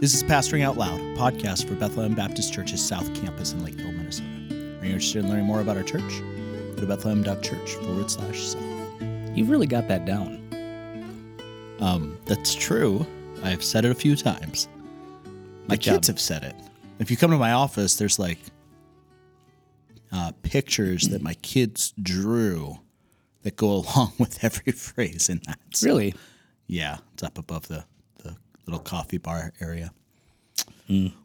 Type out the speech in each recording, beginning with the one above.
This is Pastoring Out Loud, a podcast for Bethlehem Baptist Church's South Campus in Lakeville, Minnesota. Are you interested in learning more about our church? Go to bethlehem.church forward slash south. You've really got that down. Um, that's true. I've said it a few times. My Good job. kids have said it. If you come to my office, there's like uh, pictures that my kids drew that go along with every phrase in that. So, Really? Yeah, it's up above the little coffee bar area.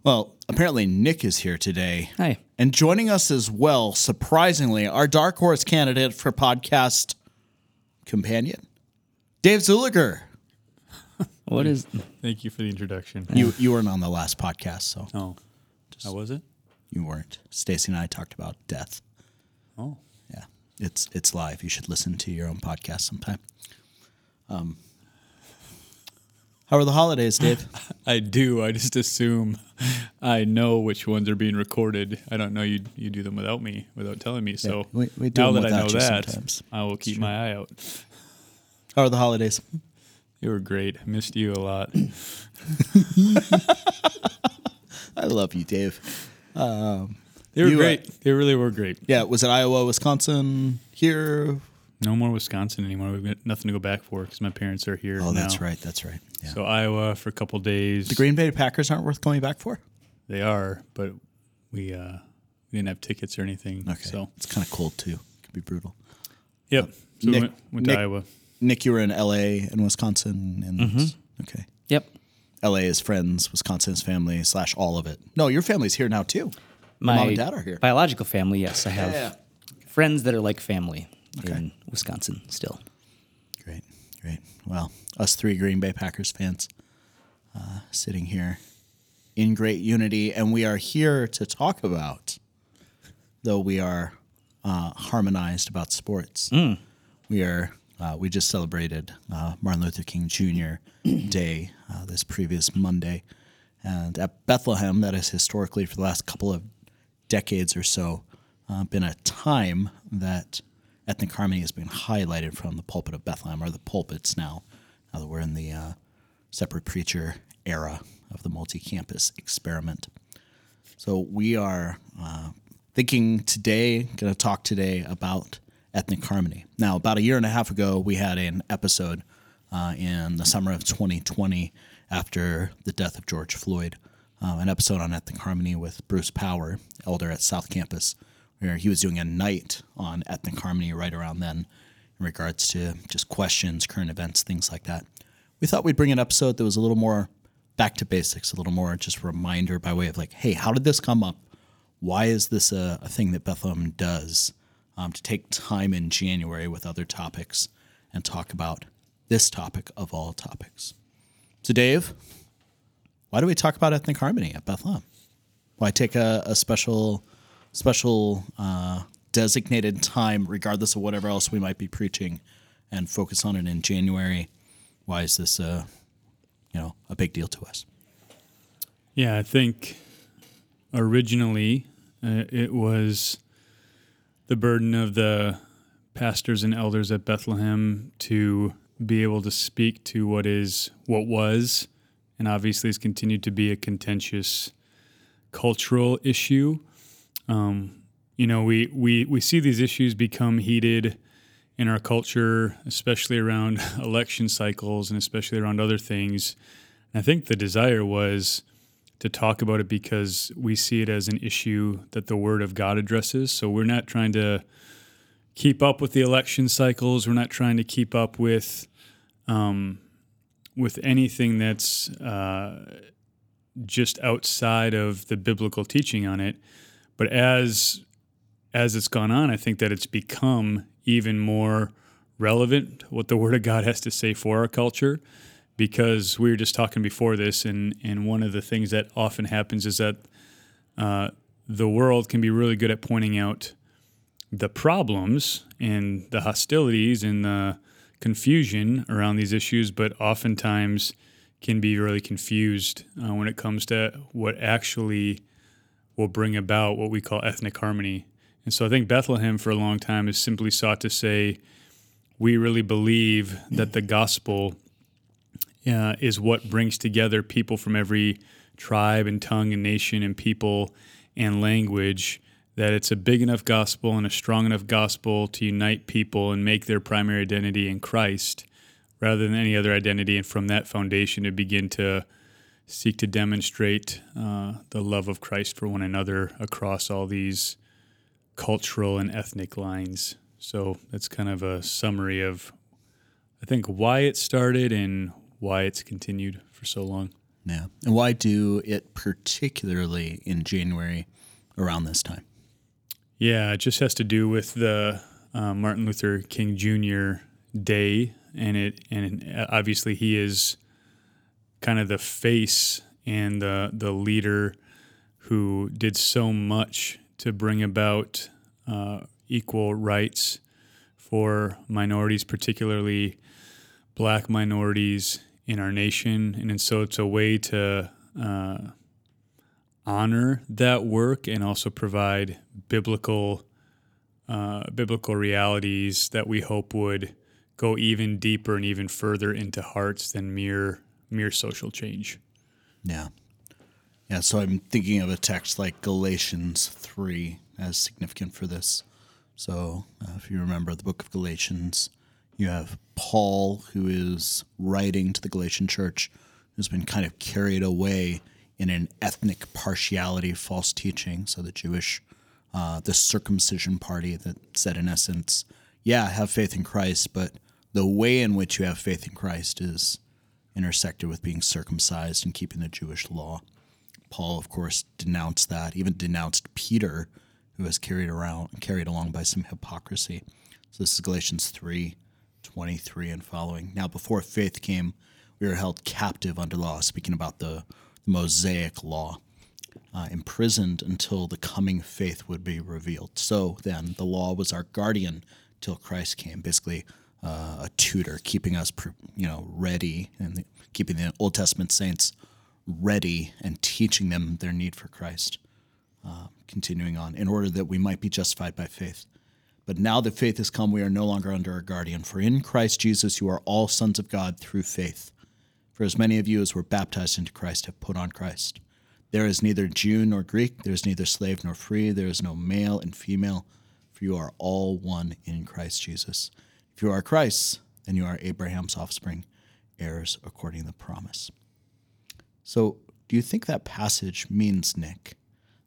Well, apparently Nick is here today. Hi. And joining us as well, surprisingly, our dark horse candidate for podcast companion, Dave Zuliger. What is? Thank you for the introduction. You you weren't on the last podcast, so Oh, how was it? you weren't. Stacy and I talked about death. Oh, Yeah, it's it's live. You should listen to your own podcast sometime. Um, how are the holidays, Dave? I do. I just assume I know which ones are being recorded. I don't know you. You do them without me, without telling me. So we- we do now that I know that, sometimes. I will keep my eye out. How are the holidays? You were great. I missed you a lot. I love you, Dave. They were uh, great. they really were great. Yeah, was it Iowa, Wisconsin, here? No more Wisconsin anymore. We've got nothing to go back for because my parents are here. Oh, that's right. That's right. Yeah. So Iowa for a couple days. the Green Bay Packers aren't worth going back for. They are, but we uh, we didn't have tickets or anything. Okay, So it's kind of cold too. It can be brutal. yep. So Nick- we went, went Nick- to Iowa. Nick, you were in L.A. and Wisconsin, and okay, Yep. L.A. is friends, Wisconsin is family slash all of it. No, your family's here now too. My mom and dad are here. biological family. Yes, I have Yeah. friends that are like family in Wisconsin still. Great, great. Well, us three Green Bay Packers fans uh, sitting here in great unity, and we are here to talk about, though we are uh, harmonized about sports. We are. Uh, we just celebrated uh, Martin Luther King Jr. Day uh, this previous Monday, and at Bethlehem, that has historically for the last couple of decades or so uh, been a time that ethnic harmony has been highlighted from the pulpit of Bethlehem, or the pulpits now, now that we're in the uh, separate preacher era of the multi campus experiment. So we are uh, thinking today, going to talk today about ethnic harmony. Now, about a year and a half ago, we had an episode uh, in the summer of 2020 after the death of George Floyd, uh, an episode on ethnic harmony with Bruce Power, elder at South Campus, where he was doing a night on ethnic harmony right around then in regards to just questions, current events, things like that. We thought we'd bring an episode that was a little more back to basics, a little more just reminder by way of like, hey, how did this come up? Why is this a, a thing that Bethlehem does? Um, to take time in January with other topics and talk about this topic of all topics. So, Dave, why do we talk about ethnic harmony at Bethlehem? Why take a, a special, special uh, designated time, regardless of whatever else we might be preaching, and focus on it in January? Why is this, uh, you know, a big deal to us? Yeah, I think originally uh, it was the burden of the pastors and elders at Bethlehem to be able to speak to what is what was and obviously has continued to be a contentious cultural issue. Um, you know, we, we, we see these issues become heated in our culture, especially around election cycles and especially around other things. And I think the desire was to talk about it because we see it as an issue that the Word of God addresses. So we're not trying to keep up with the election cycles. We're not trying to keep up with um, with anything that's uh, just outside of the biblical teaching on it. But as as it's gone on, I think that it's become even more relevant what the Word of God has to say for our culture. Because we were just talking before this, and, and one of the things that often happens is that uh, the world can be really good at pointing out the problems and the hostilities and the confusion around these issues, but oftentimes can be really confused uh, when it comes to what actually will bring about what we call ethnic harmony. And so I think Bethlehem for a long time has simply sought to say, we really believe that the gospel uh, is what brings together people from every tribe and tongue and nation and people and language that it's a big enough gospel and a strong enough gospel to unite people and make their primary identity in Christ rather than any other identity, and from that foundation to begin to seek to demonstrate uh, the love of Christ for one another across all these cultural and ethnic lines. So that's kind of a summary of, I think, why it started and why it's continued for so long. Yeah. And why do it particularly in January around this time? Yeah, it just has to do with the uh, Martin Luther King Jr. Day, and it and obviously he is kind of the face and the the leader who did so much to bring about uh, equal rights for minorities, particularly black minorities in our nation, and, and so it's a way to uh, honor that work and also provide biblical uh, biblical realities that we hope would go even deeper and even further into hearts than mere mere social change. Yeah. Yeah, so I'm thinking of a text like Galatians 3 as significant for this. So, uh, if you remember the book of Galatians, you have Paul, who is writing to the Galatian church, who's been kind of carried away in an ethnic partiality, false teaching. So, the Jewish, uh, the circumcision party that said, in essence, yeah, have faith in Christ, but the way in which you have faith in Christ is intersected with being circumcised and keeping the Jewish law. Paul, of course, denounced that, even denounced Peter, who was carried around carried along by some hypocrisy. So this is Galatians 3, 23 and following. Now before faith came, we were held captive under law, speaking about the Mosaic law, uh, imprisoned until the coming faith would be revealed. So then the law was our guardian till Christ came, basically uh, a tutor, keeping us, you know, ready and keeping the Old Testament saints ready and teaching them their need for Christ. Uh, continuing on, in order that we might be justified by faith. But now that faith has come, we are no longer under a guardian. For in Christ Jesus, you are all sons of God through faith. For as many of you as were baptized into Christ have put on Christ. There is neither Jew nor Greek, there is neither slave nor free, there is no male and female, for you are all one in Christ Jesus. If you are Christ, then you are Abraham's offspring, heirs according to the promise. So, do you think that passage means, Nick,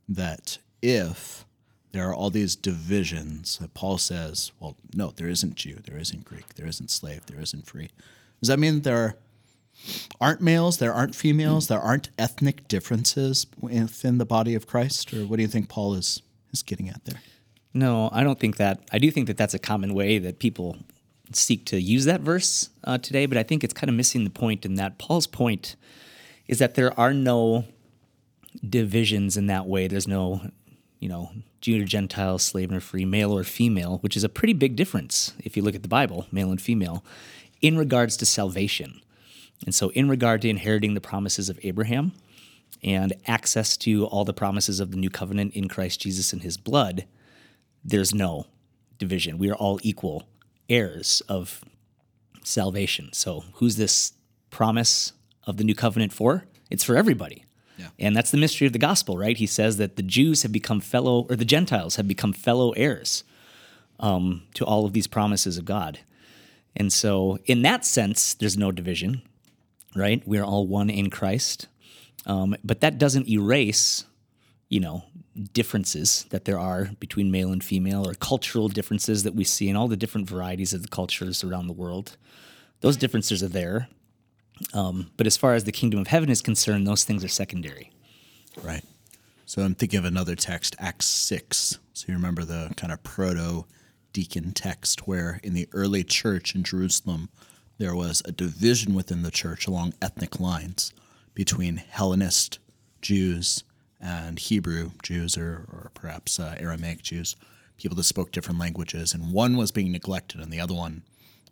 that if there are all these divisions that Paul says, well, no, there isn't Jew, there isn't Greek, there isn't slave, there isn't free. Does that mean there aren't males, there aren't females, there aren't ethnic differences within the body of Christ? Or what do you think Paul is, is getting at there? No, I don't think that. I do think that that's a common way that people seek to use that verse uh, today, but I think it's kind of missing the point in that Paul's point is that there are no divisions in that way. There's no, you know, Jew or Gentile, slave or free, male or female, which is a pretty big difference if you look at the Bible, male and female, in regards to salvation. And so, in regard to inheriting the promises of Abraham and access to all the promises of the new covenant in Christ Jesus and his blood, there's no division. We are all equal heirs of salvation. So, who's this promise of the new covenant for? It's for everybody. Yeah. And that's the mystery of the gospel, right? He says that the Jews have become fellow, or the Gentiles have become fellow heirs um, to all of these promises of God. And so, in that sense, there's no division, right? We're all one in Christ. Um, but that doesn't erase, you know, differences that there are between male and female, or cultural differences that we see in all the different varieties of the cultures around the world. Those differences are there. Um, but as far as the kingdom of heaven is concerned, those things are secondary. Right. So I'm thinking of another text, Acts 6. So you remember the kind of proto deacon text where in the early church in Jerusalem, there was a division within the church along ethnic lines between Hellenist Jews and Hebrew Jews, or, or perhaps uh, Aramaic Jews, people that spoke different languages. And one was being neglected and the other one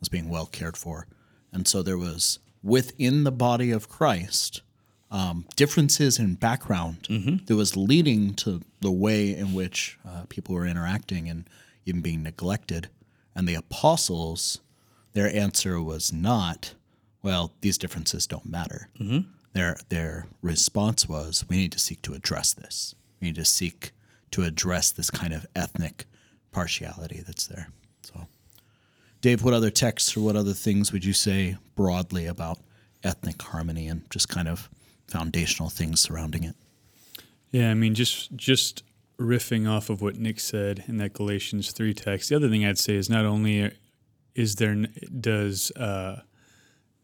was being well cared for. And so there was within the body of Christ, um, differences in background mm-hmm. that was leading to the way in which uh, people were interacting and even being neglected. And the apostles, their answer was not, well, these differences don't matter. Mm-hmm. Their their response was, we need to seek to address this. We need to seek to address this kind of ethnic partiality that's there. So, Dave, what other texts or what other things would you say broadly about ethnic harmony and just kind of foundational things surrounding it? Yeah, I mean, just just riffing off of what Nick said in that Galatians three text. The other thing I'd say is not only is there does uh,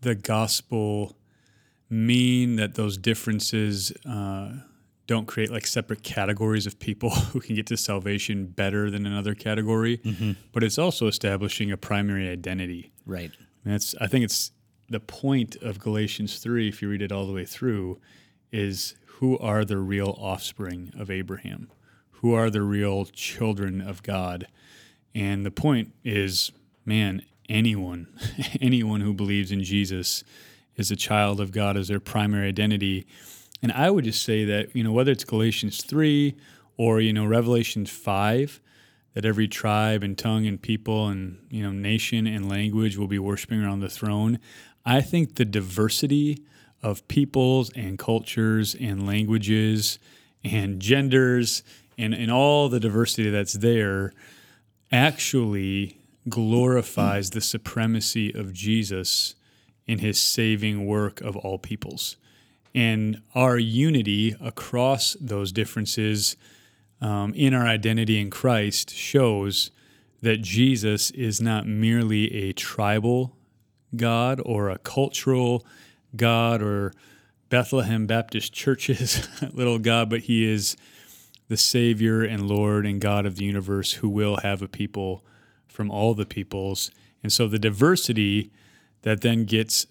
the gospel mean that those differences uh, don't create like separate categories of people who can get to salvation better than another category, mm-hmm. but it's also establishing a primary identity. Right. And that's I think it's the point of Galatians three. If you read it all the way through, is who are the real offspring of Abraham? Who are the real children of God? And the point is, man, anyone, anyone who believes in Jesus is a child of God as their primary identity. And I would just say that, you know, whether it's Galatians 3 or, you know, Revelation 5, that every tribe and tongue and people and, you know, nation and language will be worshiping around the throne. I think the diversity of peoples and cultures and languages and genders and, and all the diversity that's there actually glorifies the supremacy of Jesus in his saving work of all peoples. And our unity across those differences um, in our identity in Christ shows that Jesus is not merely a tribal God or a cultural God or Bethlehem Baptist Church's little God, but he is the Savior and Lord and God of the universe who will have a people from all the peoples. And so the diversity that then gets,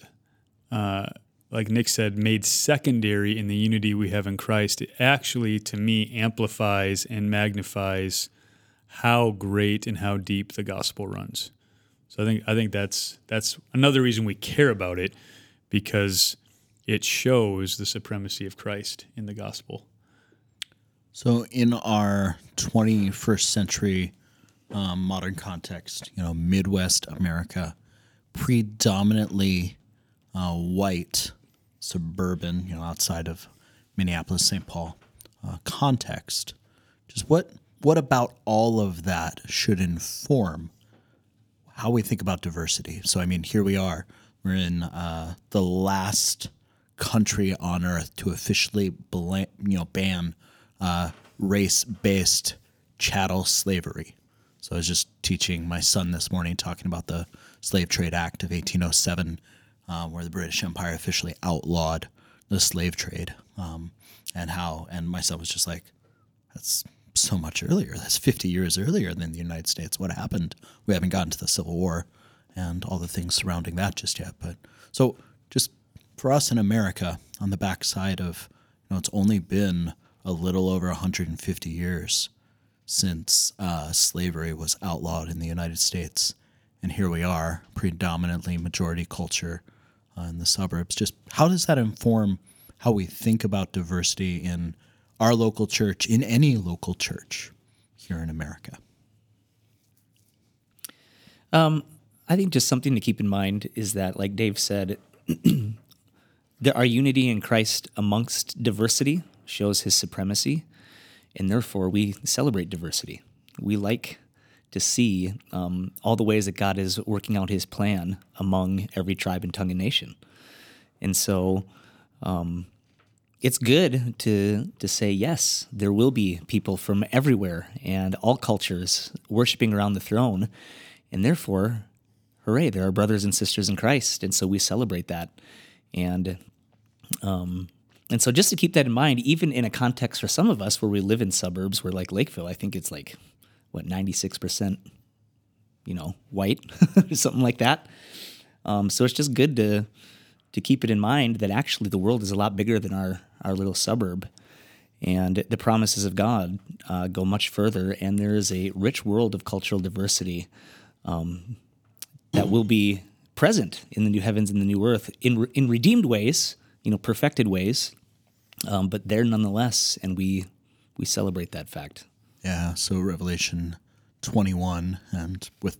uh, like Nick said, made secondary in the unity we have in Christ, it actually, to me, amplifies and magnifies how great and how deep the gospel runs. So I think I think that's that's another reason we care about it because it shows the supremacy of Christ in the gospel. So, in our 21st century um, modern context, you know, Midwest America, predominantly uh, white, suburban, you know, outside of Minneapolis, St. Paul uh, context, just what what about all of that should inform how we think about diversity? So, I mean, here we are we're in uh, the last country on earth to officially you know ban uh, race-based chattel slavery. So I was just teaching my son this morning, talking about the Slave Trade Act of 1807, uh, where the British Empire officially outlawed the slave trade, um, and how. And my son was just like, "That's so much earlier. That's 50 years earlier than the United States. What happened? We haven't gotten to the Civil War." and all the things surrounding that just yet. But so just for us in America, on the backside of, you know, it's only been a little over 150 years since uh, slavery was outlawed in the United States. And here we are, predominantly majority culture uh, in the suburbs. Just how does that inform how we think about diversity in our local church, in any local church here in America? Um, I think just something to keep in mind is that, like Dave said, there are unity in Christ amongst diversity shows his supremacy, and therefore we celebrate diversity. We like to see um, all the ways that God is working out his plan among every tribe and tongue and nation. And so um, it's good to, to say, yes, there will be people from everywhere and all cultures worshiping around the throne. And therefore, hooray, there are brothers and sisters in Christ. And so we celebrate that. And, um, and so just to keep that in mind, even in a context for some of us where we live in suburbs where like Lakeville, I think it's like, what, 96%, you know, white or something like that. Um, so it's just good to, to keep it in mind that actually the world is a lot bigger than our, our little suburb. And the promises of God uh, go much further, and there is a rich world of cultural diversity um, that will be present in the new heavens and the new earth in in redeemed ways, you know, perfected ways, um, but there nonetheless, and we we celebrate that fact. Yeah. So Revelation twenty one, and with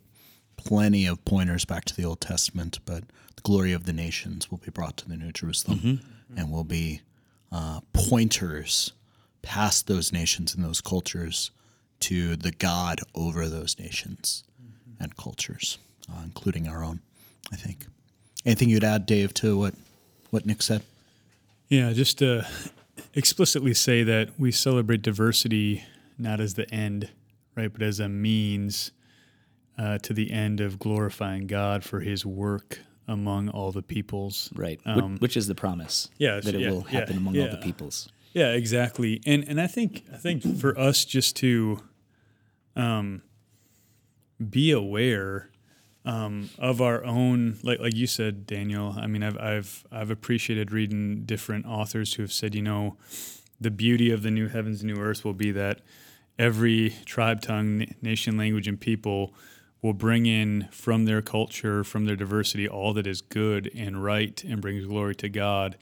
plenty of pointers back to the Old Testament, but the glory of the nations will be brought to the New Jerusalem and will be uh, pointers past those nations and those cultures to the God over those nations and cultures, uh, including our own, I think. Anything you'd add, Dave, to what, what Nick said? Yeah, just to explicitly say that we celebrate diversity not as the end, right, but as a means uh, to the end of glorifying God for His work among all the peoples. Right. Um, which is the promise. yeah, That it yeah, will happen yeah, among all the peoples. Yeah, exactly. And and I think I think for us just to um be aware um, of our own like like you said, Daniel. I mean, I've I've I've appreciated reading different authors who have said, you know, the beauty of the new heavens, new earth will be that every tribe, tongue, nation, language, and people will bring in from their culture, from their diversity, all that is good and right and brings glory to God,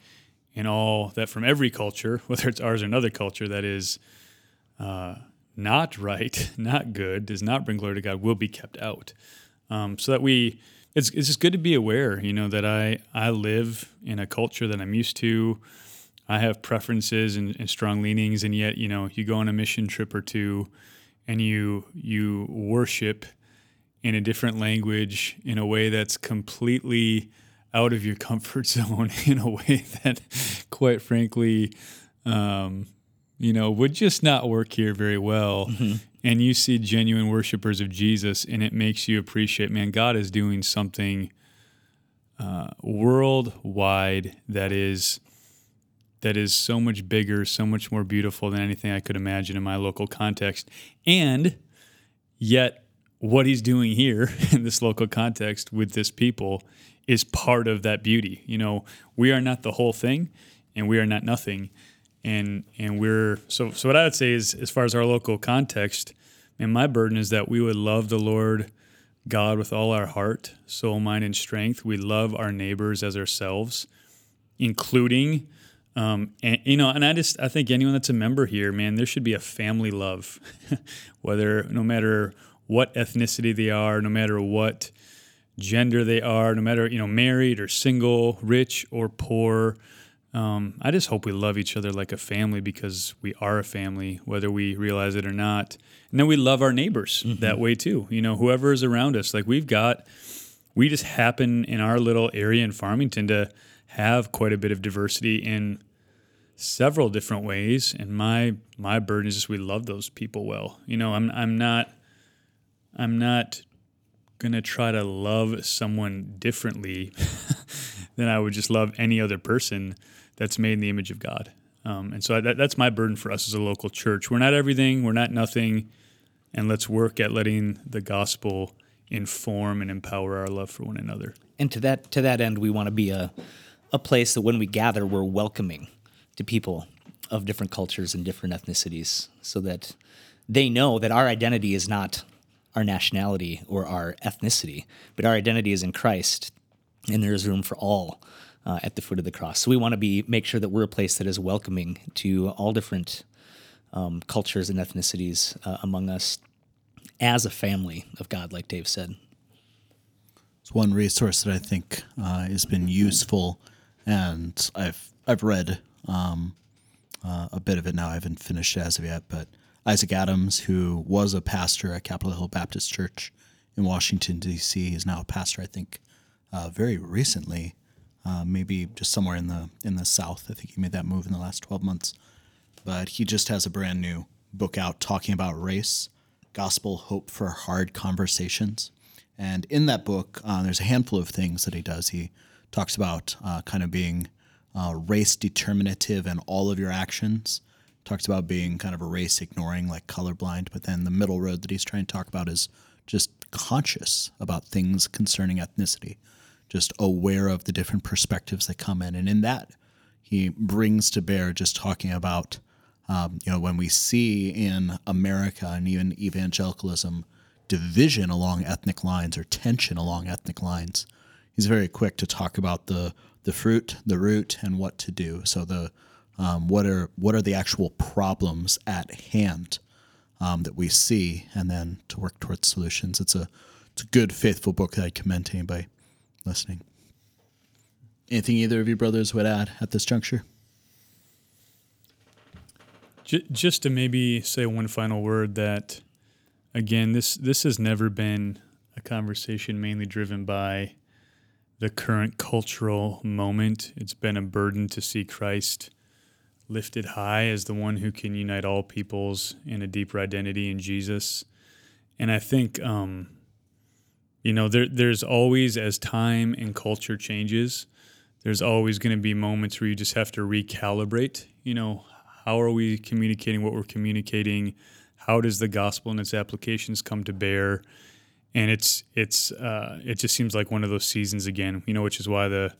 and all that from every culture, whether it's ours or another culture, that is uh, not right, not good, does not bring glory to God, will be kept out. Um, so that we, it's, it's just good to be aware, you know, that I, I live in a culture that I'm used to. I have preferences and, and strong leanings, and yet, you know, you go on a mission trip or two, and you you worship in a different language in a way that's completely out of your comfort zone, in a way that, quite frankly, um, you know, would just not work here very well. And you see genuine worshipers of Jesus, and it makes you appreciate, man, God is doing something uh, worldwide that is that is so much bigger, so much more beautiful than anything I could imagine in my local context. And yet, what he's doing here in this local context with this people is part of that beauty. You know, we are not the whole thing, and we are not nothing. And and we're so so. What I would say is, as far as our local context, and my burden is that we would love the Lord God with all our heart, soul, mind, and strength. We love our neighbors as ourselves, including um, and you know, and I just I think anyone that's a member here, man, there should be a family love, whether no matter what ethnicity they are, no matter what gender they are, no matter you know married or single, rich or poor. Um, I just hope we love each other like a family because we are a family, whether we realize it or not. And then we love our neighbors that way too. You know, whoever is around us, like we've got, we just happen in our little area in Farmington to have quite a bit of diversity in several different ways. And my my burden is just we love those people well. You know, I'm I'm not I'm not gonna try to love someone differently than I would just love any other person that's made in the image of God. Um, and so that, that's my burden for us as a local church. We're not everything, we're not nothing, and let's work at letting the gospel inform and empower our love for one another. And to that to that end, we want to be a a place that when we gather, we're welcoming to people of different cultures and different ethnicities, so that they know that our identity is not our nationality or our ethnicity, but our identity is in Christ, and there is room for all uh, at the foot of the cross. So we want to be make sure that we're a place that is welcoming to all different um, cultures and ethnicities uh, among us as a family of God, like Dave said. It's one resource that I think uh, has been useful, and I've I've read um, uh, a bit of it now. I haven't finished it as of yet, but Isaac Adams, who was a pastor at Capitol Hill Baptist Church in Washington D.C., is now a pastor. I think uh, very recently, uh, maybe just somewhere in the in the South. I think he made that move in the last twelve months. But he just has a brand new book out talking about race, gospel hope for hard conversations. And in that book, uh, there's a handful of things that he does. He talks about uh, kind of being uh, race determinative in all of your actions. Talks about being kind of a race ignoring, like colorblind. But then the middle road that he's trying to talk about is just conscious about things concerning ethnicity, just aware of the different perspectives that come in. And in that, he brings to bear just talking about, um, you know, when we see in America and even evangelicalism division along ethnic lines or tension along ethnic lines, he's very quick to talk about the the fruit, the root, and what to do. So the um, what are what are the actual problems at hand um, that we see, and then to work towards solutions. It's a it's a good, faithful book that I commend to anybody listening. Anything either of you brothers would add at this juncture? Just to maybe say one final word that, again, this this has never been a conversation mainly driven by the current cultural moment. It's been a burden to see Christ lifted high as the one who can unite all peoples in a deeper identity in Jesus. And I think, um, you know, there, there's always, as time and culture changes, there's always going to be moments where you just have to recalibrate. You know, how are we communicating what we're communicating? How does the gospel and its applications come to bear? And it's it's uh, it just seems like one of those seasons again. You know, which is why the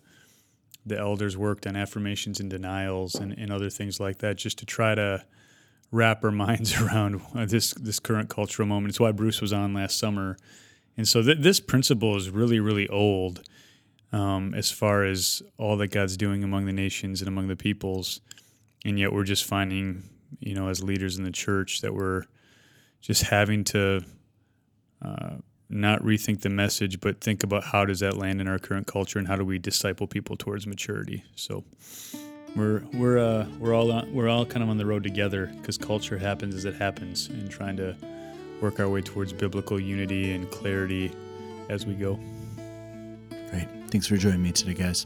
the elders worked on affirmations and denials and, and other things like that, just to try to wrap our minds around this this current cultural moment. It's why Bruce was on last summer, and so th- this principle is really really old um, as far as all that God's doing among the nations and among the peoples, and yet we're just finding, you know, as leaders in the church that we're just having to. Uh, not rethink the message, but think about how does that land in our current culture and how do we disciple people towards maturity. So we're we're uh, we're all on, we're all kind of on the road together because culture happens as it happens, and trying to work our way towards biblical unity and clarity as we go. Great. Thanks for joining me today, guys.